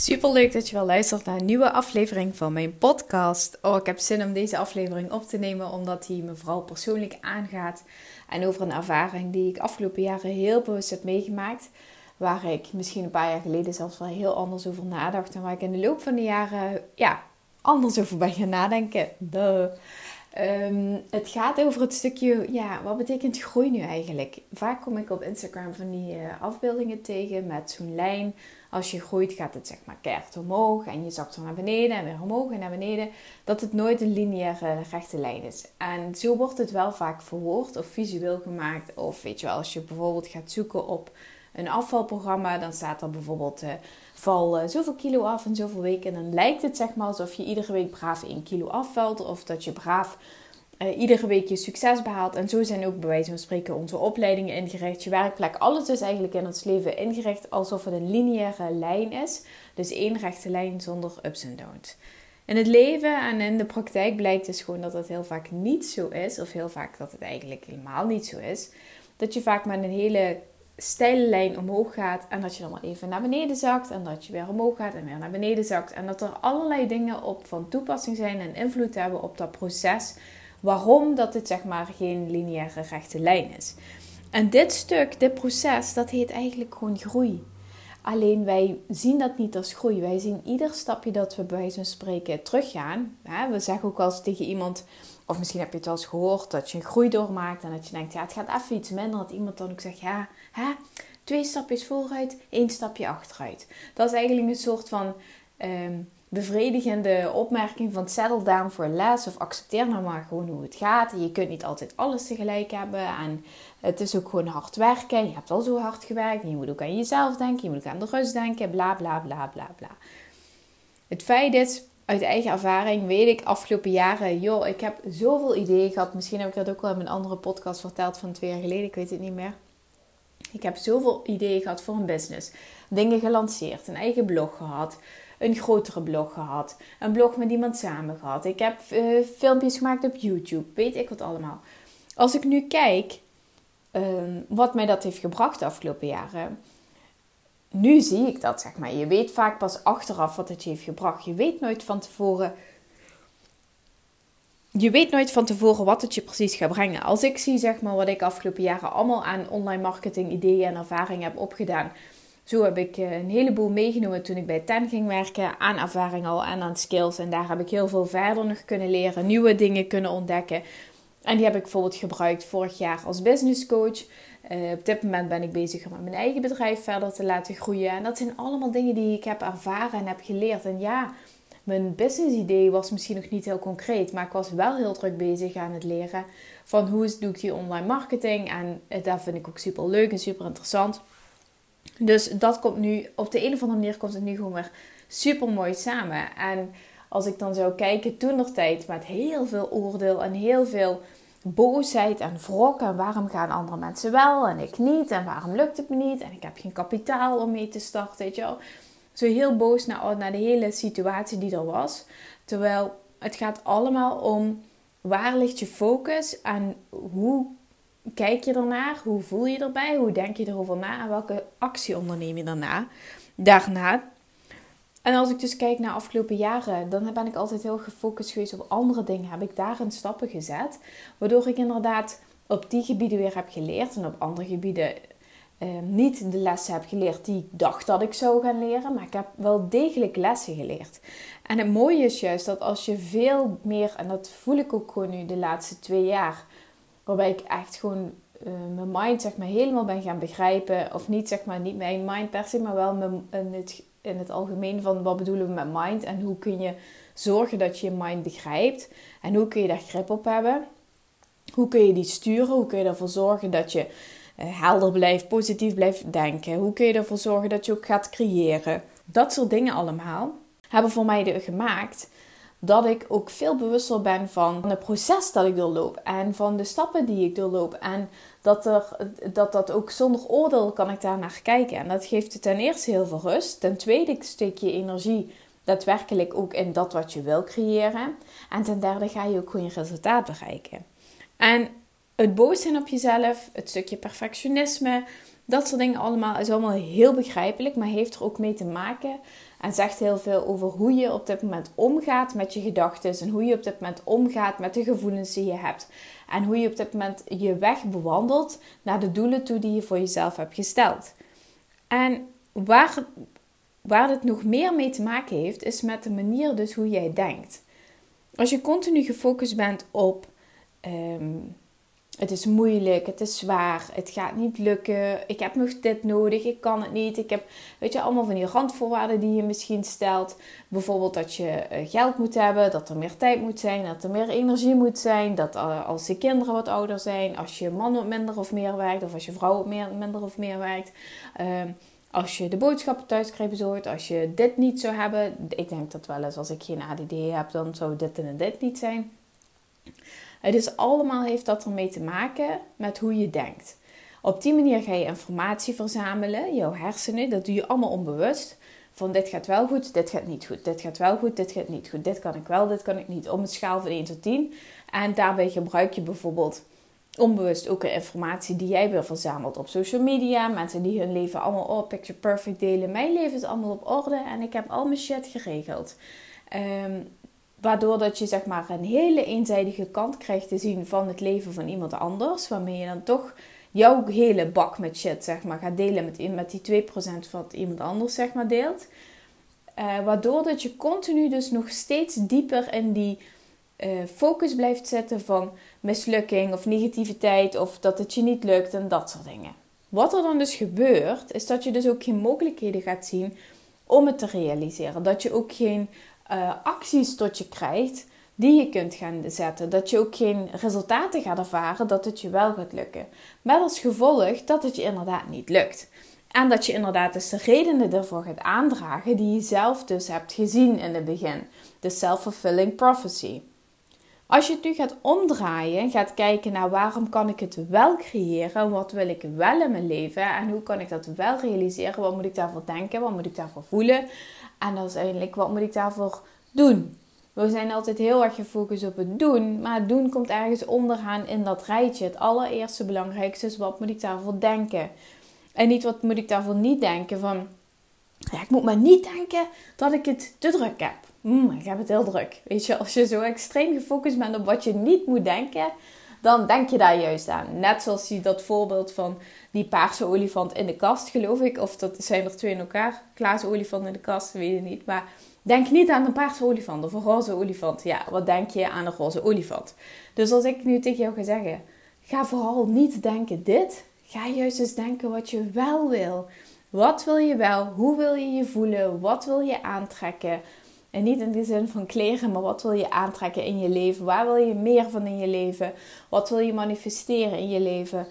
Super leuk dat je wel luistert naar een nieuwe aflevering van mijn podcast. Oh, ik heb zin om deze aflevering op te nemen omdat die me vooral persoonlijk aangaat. En over een ervaring die ik afgelopen jaren heel bewust heb meegemaakt. Waar ik misschien een paar jaar geleden zelfs wel heel anders over nadacht. En waar ik in de loop van de jaren ja, anders over ben gaan nadenken. Duh. Um, het gaat over het stukje, ja, wat betekent groei nu eigenlijk? Vaak kom ik op Instagram van die uh, afbeeldingen tegen met zo'n lijn. Als je groeit gaat het zeg maar keihard omhoog en je zakt dan naar beneden en weer omhoog en naar beneden. Dat het nooit een lineaire rechte lijn is. En zo wordt het wel vaak verwoord of visueel gemaakt. Of weet je wel, als je bijvoorbeeld gaat zoeken op een afvalprogramma, dan staat er bijvoorbeeld... Uh, val uh, zoveel kilo af in zoveel weken. En dan lijkt het zeg maar alsof je iedere week braaf 1 kilo afvalt. Of dat je braaf uh, iedere week je succes behaalt. En zo zijn ook bij wijze van spreken onze opleidingen ingericht. Je werkplek, alles is eigenlijk in ons leven ingericht alsof het een lineaire lijn is. Dus één rechte lijn zonder ups en downs. In het leven en in de praktijk blijkt dus gewoon dat het heel vaak niet zo is. Of heel vaak dat het eigenlijk helemaal niet zo is. Dat je vaak met een hele steile lijn omhoog gaat en dat je dan wel even naar beneden zakt en dat je weer omhoog gaat en weer naar beneden zakt. En dat er allerlei dingen op van toepassing zijn en invloed hebben op dat proces. Waarom dat het zeg maar geen lineaire rechte lijn is. En dit stuk, dit proces, dat heet eigenlijk gewoon groei. Alleen wij zien dat niet als groei. Wij zien ieder stapje dat we bij van spreken teruggaan. We zeggen ook wel tegen iemand, of misschien heb je het wel eens gehoord, dat je een groei doormaakt en dat je denkt, ja, het gaat even iets minder. Dat iemand dan ook zegt, ja, hè, twee stapjes vooruit, één stapje achteruit. Dat is eigenlijk een soort van ehm, bevredigende opmerking van settle down for less of accepteer nou maar gewoon hoe het gaat. Je kunt niet altijd alles tegelijk hebben en het is ook gewoon hard werken. Je hebt al zo hard gewerkt en je moet ook aan jezelf denken, je moet ook aan de rust denken, bla bla bla bla bla. Het feit is, uit eigen ervaring weet ik afgelopen jaren, joh, ik heb zoveel ideeën gehad. Misschien heb ik dat ook wel in mijn andere podcast verteld van twee jaar geleden, ik weet het niet meer. Ik heb zoveel ideeën gehad voor een business. Dingen gelanceerd, een eigen blog gehad, een grotere blog gehad, een blog met iemand samen gehad. Ik heb uh, filmpjes gemaakt op YouTube, weet ik wat allemaal. Als ik nu kijk um, wat mij dat heeft gebracht de afgelopen jaren, nu zie ik dat, zeg maar. Je weet vaak pas achteraf wat het je heeft gebracht. Je weet nooit van tevoren. Je weet nooit van tevoren wat het je precies gaat brengen. Als ik zie, zeg maar, wat ik afgelopen jaren allemaal aan online marketing ideeën en ervaring heb opgedaan. Zo heb ik eh, een heleboel meegenomen toen ik bij TEN ging werken. Aan ervaring al en aan skills. En daar heb ik heel veel verder nog kunnen leren. Nieuwe dingen kunnen ontdekken. En die heb ik bijvoorbeeld gebruikt vorig jaar als business coach. Uh, op dit moment ben ik bezig om mijn eigen bedrijf verder te laten groeien. En dat zijn allemaal dingen die ik heb ervaren en heb geleerd. En ja, mijn business idee was misschien nog niet heel concreet, maar ik was wel heel druk bezig aan het leren van hoe doe ik die online marketing. En uh, dat vind ik ook super leuk en super interessant. Dus dat komt nu, op de een of andere manier komt het nu gewoon weer super mooi samen. En als ik dan zou kijken, toen nog tijd met heel veel oordeel en heel veel boosheid en wrok. En waarom gaan andere mensen wel en ik niet? En waarom lukt het me niet? En ik heb geen kapitaal om mee te starten, weet je wel. Zo heel boos naar, naar de hele situatie die er was. Terwijl het gaat allemaal om waar ligt je focus en hoe kijk je ernaar? Hoe voel je erbij? Hoe denk je erover na? En welke actie onderneem je daarna? Daarna en als ik dus kijk naar afgelopen jaren, dan ben ik altijd heel gefocust geweest op andere dingen. Heb ik daarin stappen gezet, waardoor ik inderdaad op die gebieden weer heb geleerd en op andere gebieden eh, niet de lessen heb geleerd die ik dacht dat ik zou gaan leren, maar ik heb wel degelijk lessen geleerd. En het mooie is juist dat als je veel meer, en dat voel ik ook gewoon nu de laatste twee jaar, waarbij ik echt gewoon uh, mijn mind zeg maar helemaal ben gaan begrijpen, of niet zeg maar niet mijn mind per se, maar wel mijn, het in het algemeen van wat bedoelen we met mind en hoe kun je zorgen dat je je mind begrijpt en hoe kun je daar grip op hebben. Hoe kun je die sturen? Hoe kun je ervoor zorgen dat je uh, helder blijft, positief blijft denken? Hoe kun je ervoor zorgen dat je ook gaat creëren? Dat soort dingen allemaal hebben voor mij gemaakt dat ik ook veel bewuster ben van het proces dat ik doorloop en van de stappen die ik doorloop. En dat, er, dat dat ook zonder oordeel kan ik daar naar kijken. En dat geeft ten eerste heel veel rust. Ten tweede steek je energie daadwerkelijk ook in dat wat je wil creëren. En ten derde ga je ook je resultaat bereiken. En het boos zijn op jezelf, het stukje perfectionisme, dat soort dingen allemaal is allemaal heel begrijpelijk, maar heeft er ook mee te maken en zegt heel veel over hoe je op dit moment omgaat met je gedachten en hoe je op dit moment omgaat met de gevoelens die je hebt. En hoe je op dit moment je weg bewandelt naar de doelen toe die je voor jezelf hebt gesteld. En waar, waar dit nog meer mee te maken heeft, is met de manier dus hoe jij denkt. Als je continu gefocust bent op ehm, het is moeilijk, het is zwaar, het gaat niet lukken, ik heb nog dit nodig, ik kan het niet. Ik heb, weet je, allemaal van die randvoorwaarden die je misschien stelt. Bijvoorbeeld dat je eh, geld moet hebben, dat er meer tijd moet zijn, dat er meer energie moet zijn. Dat eh, als de kinderen wat ouder zijn, als je man wat minder of meer werkt, of als je vrouw wat meer, minder of meer werkt. Ehm, als je de boodschappen thuis krijgt bezorgd, als je dit niet zou hebben. Ik denk dat wel eens als ik geen ADD heb, dan zou dit en dit niet zijn. Het is allemaal heeft dat ermee te maken met hoe je denkt. Op die manier ga je informatie verzamelen, jouw hersenen, dat doe je allemaal onbewust. Van dit gaat wel goed, dit gaat niet goed, dit gaat wel goed, dit gaat niet goed, dit kan ik wel, dit kan ik niet. Om een schaal van 1 tot 10. En daarbij gebruik je bijvoorbeeld onbewust ook informatie die jij weer verzamelt op social media. Mensen die hun leven allemaal op picture perfect delen. Mijn leven is allemaal op orde en ik heb al mijn shit geregeld. Um, Waardoor dat je zeg maar een hele eenzijdige kant krijgt te zien van het leven van iemand anders. Waarmee je dan toch jouw hele bak met shit zeg maar gaat delen met, met die 2% van wat iemand anders zeg maar deelt. Uh, waardoor dat je continu dus nog steeds dieper in die uh, focus blijft zitten van mislukking of negativiteit of dat het je niet lukt en dat soort dingen. Wat er dan dus gebeurt, is dat je dus ook geen mogelijkheden gaat zien om het te realiseren. Dat je ook geen uh, acties tot je krijgt die je kunt gaan zetten. Dat je ook geen resultaten gaat ervaren dat het je wel gaat lukken. Met als gevolg dat het je inderdaad niet lukt. En dat je inderdaad dus de redenen ervoor gaat aandragen die je zelf dus hebt gezien in het begin. De self-fulfilling prophecy. Als je het nu gaat omdraaien, gaat kijken naar waarom kan ik het wel creëren, wat wil ik wel in mijn leven en hoe kan ik dat wel realiseren, wat moet ik daarvoor denken, wat moet ik daarvoor voelen en dat is eigenlijk wat moet ik daarvoor doen. We zijn altijd heel erg gefocust op het doen, maar het doen komt ergens onderaan in dat rijtje. Het allereerste belangrijkste is wat moet ik daarvoor denken. En niet wat moet ik daarvoor niet denken van, ja, ik moet maar niet denken dat ik het te druk heb. Mm, ik heb het heel druk. Weet je, als je zo extreem gefocust bent op wat je niet moet denken, dan denk je daar juist aan. Net zoals die, dat voorbeeld van die paarse olifant in de kast, geloof ik. Of dat zijn er twee in elkaar. Glazen olifant in de kast, weet je niet. Maar denk niet aan een paarse olifant of een roze olifant. Ja, wat denk je aan een roze olifant? Dus als ik nu tegen jou ga zeggen, ga vooral niet denken dit. Ga juist eens denken wat je wel wil. Wat wil je wel? Hoe wil je je voelen? Wat wil je aantrekken? En niet in de zin van kleren, maar wat wil je aantrekken in je leven? Waar wil je meer van in je leven? Wat wil je manifesteren in je leven?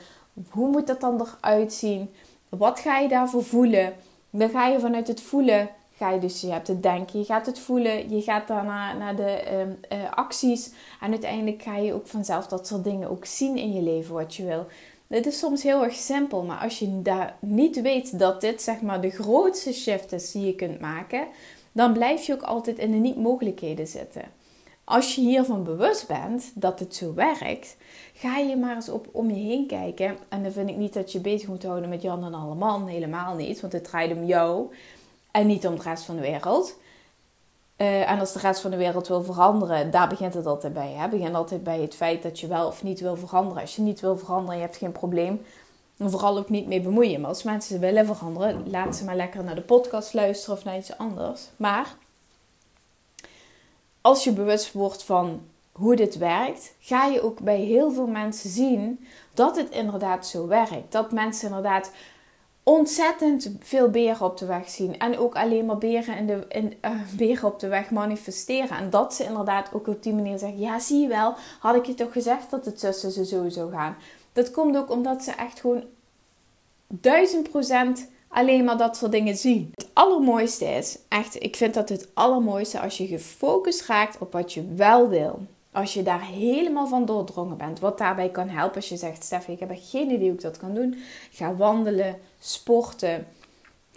Hoe moet dat dan eruit zien? Wat ga je daarvoor voelen? Dan ga je vanuit het voelen, ga je dus, je hebt het denken, je gaat het voelen, je gaat daarna naar de ehm, eh, acties. En uiteindelijk ga je ook vanzelf dat soort dingen ook zien in je leven wat je wil. Het is soms heel erg simpel, maar als je daar niet weet dat dit zeg maar de grootste shift is die je kunt maken, dan blijf je ook altijd in de niet-mogelijkheden zitten. Als je hiervan bewust bent dat het zo werkt, ga je maar eens op om je heen kijken. En dan vind ik niet dat je bezig moet houden met Jan en alle man, helemaal niet, want het draait om jou en niet om de rest van de wereld. Uh, en als de rest van de wereld wil veranderen, daar begint het altijd bij. Het begint altijd bij het feit dat je wel of niet wil veranderen. Als je niet wil veranderen, je hebt geen probleem, en vooral ook niet mee bemoeien. Maar als mensen willen veranderen, laat ze maar lekker naar de podcast luisteren of naar iets anders. Maar als je bewust wordt van hoe dit werkt, ga je ook bij heel veel mensen zien dat het inderdaad zo werkt. Dat mensen inderdaad ontzettend veel beren op de weg zien. En ook alleen maar beren, in de, in, uh, beren op de weg manifesteren. En dat ze inderdaad ook op die manier zeggen: Ja, zie je wel, had ik je toch gezegd dat het tussen ze zou gaan. Dat komt ook omdat ze echt gewoon duizend procent alleen maar dat soort dingen zien. Het allermooiste is, echt, ik vind dat het allermooiste als je gefocust raakt op wat je wel wil. Als je daar helemaal van doordrongen bent. Wat daarbij kan helpen als je zegt, Steffi, ik heb geen idee hoe ik dat kan doen. Ga wandelen, sporten,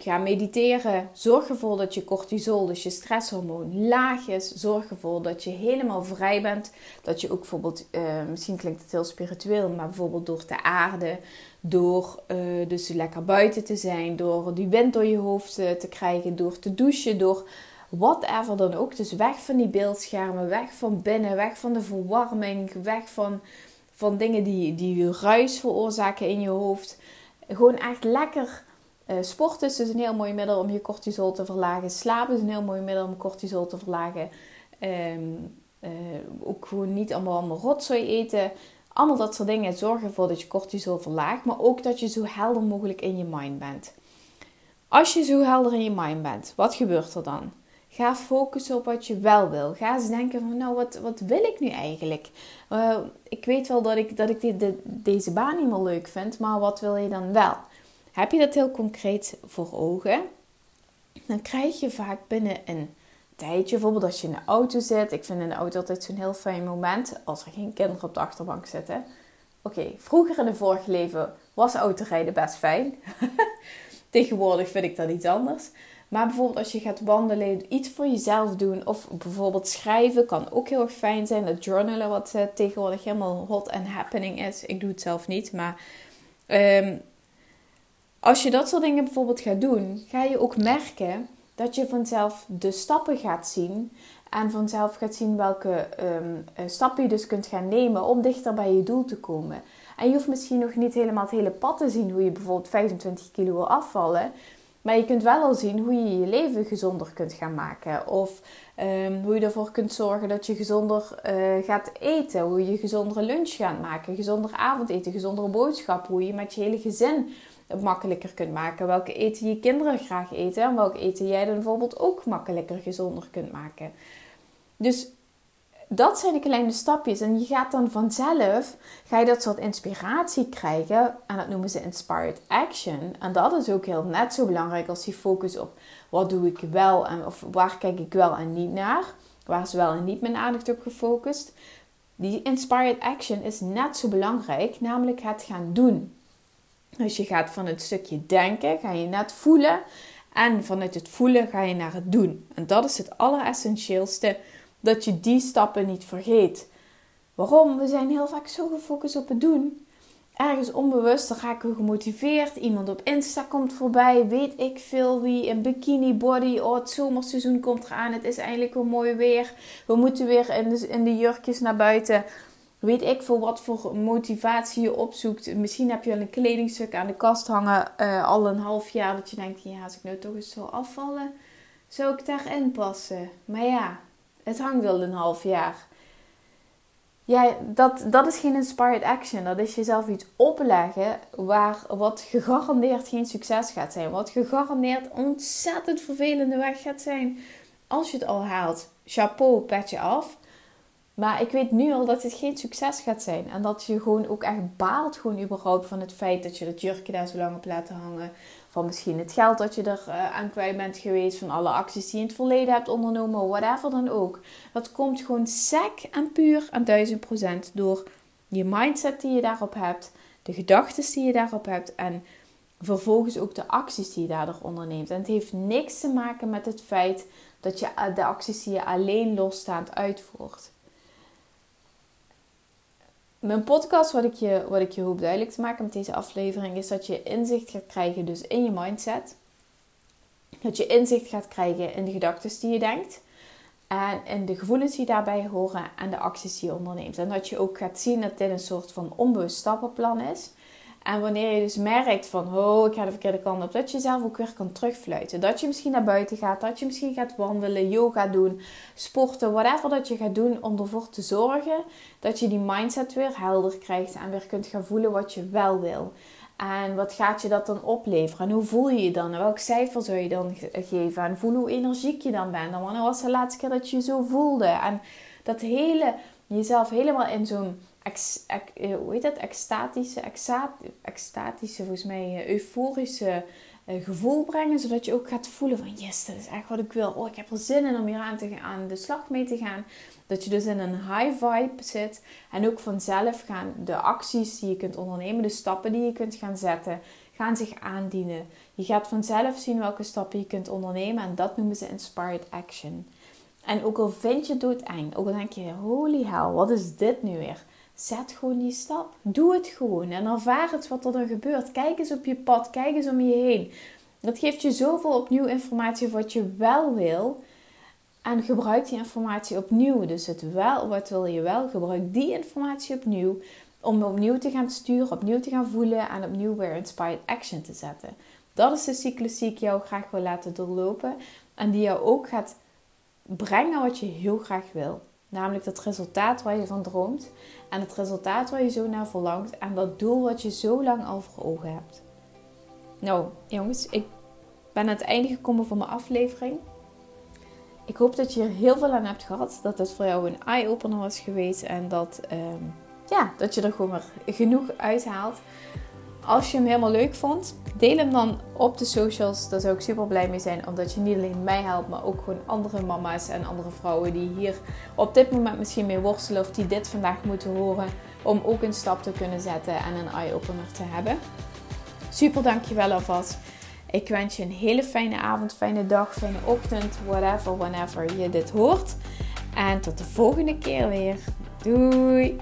Ga mediteren. Zorg ervoor dat je cortisol, dus je stresshormoon, laag is. Zorg ervoor dat je helemaal vrij bent. Dat je ook bijvoorbeeld, uh, misschien klinkt het heel spiritueel, maar bijvoorbeeld door te aarden. Door uh, dus lekker buiten te zijn. Door die wind door je hoofd uh, te krijgen. Door te douchen. Door whatever dan ook. Dus weg van die beeldschermen. Weg van binnen. Weg van de verwarming. Weg van, van dingen die, die ruis veroorzaken in je hoofd. Gewoon echt lekker uh, is dus een heel mooi middel om je cortisol te verlagen. Slapen is een heel mooi middel om cortisol te verlagen. Um, uh, ook gewoon niet allemaal, allemaal rotzooi eten. Allemaal dat soort dingen zorgen ervoor dat je cortisol verlaagt. Maar ook dat je zo helder mogelijk in je mind bent. Als je zo helder in je mind bent, wat gebeurt er dan? Ga focussen op wat je wel wil. Ga eens denken van, nou, wat, wat wil ik nu eigenlijk? Uh, ik weet wel dat ik, dat ik deze baan niet meer leuk vind, maar wat wil je dan wel? Heb je dat heel concreet voor ogen, dan krijg je vaak binnen een tijdje, bijvoorbeeld als je in de auto zit. Ik vind in de auto altijd zo'n heel fijn moment als er geen kinderen op de achterbank zitten. Oké, vroeger in het vorige leven was autorijden best fijn. Tegenwoordig vind ik dat iets anders. Maar bijvoorbeeld als je gaat wandelen, iets voor jezelf doen. Of bijvoorbeeld schrijven kan ook heel erg fijn zijn. Dat journalen wat uh, tegenwoordig helemaal hot and happening is. Ik doe het zelf niet, maar um, als je dat soort dingen bijvoorbeeld gaat doen, ga je ook merken dat je vanzelf de stappen gaat zien. En vanzelf gaat zien welke um, stappen je dus kunt gaan nemen om dichter bij je doel te komen. En je hoeft misschien nog niet helemaal het hele pad te zien hoe je bijvoorbeeld 25 kilo wil afvallen. Maar je kunt wel al zien hoe je je leven gezonder kunt gaan maken. Of um, hoe je ervoor kunt zorgen dat je gezonder uh, gaat eten. Hoe je gezondere lunch gaat maken. Gezonder avondeten, gezondere boodschappen. Hoe je met je hele gezin makkelijker kunt maken. Welke eten je kinderen graag eten en welke eten jij dan bijvoorbeeld ook makkelijker, gezonder kunt maken. Dus dat zijn de kleine stapjes. En je gaat dan vanzelf, ga je dat soort inspiratie krijgen. En dat noemen ze inspired action. En dat is ook heel net zo belangrijk als die focus op wat doe ik wel en of waar kijk ik wel en niet naar. Waar is wel en niet mijn aandacht op gefocust. Die inspired action is net zo belangrijk, namelijk het gaan doen. Dus je gaat van het stukje denken, ga je net voelen. En vanuit het voelen ga je naar het doen. En dat is het alleressentieelste, dat je die stappen niet vergeet. Waarom? We zijn heel vaak zo gefocust op het doen. Ergens onbewust, dan raken we gemotiveerd. Iemand op Insta komt voorbij, weet ik veel wie, een bikini body. Oh, het zomerseizoen komt eraan, het is eindelijk weer mooi weer. We moeten weer in de, in de jurkjes naar buiten weet ik voor wat voor motivatie je opzoekt. Misschien heb je al een kledingstuk aan de kast hangen uh, al een half jaar. Dat je denkt, ja, als ik nou toch eens zou afvallen, zou ik daarin passen. Maar ja, het hangt wel een half jaar. Ja, dat, dat is geen inspired action. Dat is jezelf iets opleggen waar, wat gegarandeerd geen succes gaat zijn. Wat gegarandeerd ontzettend vervelende weg gaat zijn. Als je het al haalt, chapeau, petje af. Maar ik weet nu al dat het geen succes gaat zijn. En dat je gewoon ook echt baalt gewoon überhaupt van het feit dat je dat jurkje daar zo lang op laten hangen. Van misschien het geld dat je er uh, aan kwijt bent geweest. Van alle acties die je in het verleden hebt ondernomen. Whatever dan ook. Dat komt gewoon sec en puur aan duizend procent door je mindset die je daarop hebt. De gedachten die je daarop hebt. En vervolgens ook de acties die je daardoor onderneemt. En het heeft niks te maken met het feit dat je eh, de acties die je alleen losstaand uitvoert mijn podcast, wat ik, je, wat ik je hoop duidelijk te maken met deze aflevering, is dat je inzicht gaat krijgen dus in je mindset. Dat je inzicht gaat krijgen in de gedachten die je denkt. En in de gevoelens die daarbij horen en de acties die je onderneemt. En dat je ook gaat zien dat dit een soort van onbewust stappenplan is. En wanneer je dus merkt van, oh, ik ga de verkeerde kant op, dat je zelf ook weer kan terugfluiten. Dat je misschien naar buiten gaat, dat je misschien gaat wandelen, yoga doen, sporten, whatever dat je gaat doen om ervoor te zorgen dat je die mindset weer helder krijgt en weer kunt gaan voelen wat je wel wil. En wat gaat je dat dan opleveren? En hoe voel je je dan? En welk cijfer zou je dan geven? En voel hoe energiek je dan bent. En wanneer was de laatste keer dat je je zo voelde? En dat hele, jezelf helemaal in zo'n ex, eh, hoe dat? Extatische, exatische, volgens mij eh, euforische uh, gevoel brengen. Zodat je ook gaat voelen van yes, dat is echt wat ik wil. Oh, ik heb er zin in om hier aan, te, aan de slag mee te gaan. Dat je dus in een high vibe zit. En ook vanzelf gaan de acties die je kunt ondernemen, de stappen die je kunt gaan zetten, gaan zich aandienen. Je gaat vanzelf zien welke stappen je kunt ondernemen. En dat noemen ze inspired action. En ook al vind je het doodeng, ook al denk je, holy hell, wat is dit nu weer? Zet gewoon die stap. Doe het gewoon en ervaar het wat er dan gebeurt. Kijk eens op je pad, kijk eens om je heen. Dat geeft je zoveel opnieuw informatie wat je wel wil. En gebruik die informatie opnieuw. Dus het wel, wat wil je wel, gebruik die informatie opnieuw. Om opnieuw te gaan sturen, opnieuw te gaan voelen en opnieuw weer inspired action te zetten. Dat is de cyclus die ik jou graag wil laten doorlopen. En die jou ook gaat brengen wat je heel graag wil. Namelijk dat resultaat waar je van droomt. En het resultaat waar je zo naar verlangt. En dat doel wat je zo lang al voor ogen hebt. Nou, jongens, ik ben aan het einde gekomen van mijn aflevering. Ik hoop dat je er heel veel aan hebt gehad. Dat het voor jou een eye-opener was geweest. En dat, ehm, ja, dat je er gewoon maar genoeg uithaalt. Als je hem helemaal leuk vond, deel hem dan op de socials. Daar zou ik super blij mee zijn. Omdat je niet alleen mij helpt, maar ook gewoon andere mama's en andere vrouwen die hier op dit moment misschien mee worstelen. Of die dit vandaag moeten horen. Om ook een stap te kunnen zetten en een eye-opener te hebben. Super dankjewel alvast. Ik wens je een hele fijne avond, fijne dag, fijne ochtend, whatever, whenever je dit hoort. En tot de volgende keer weer. Doei!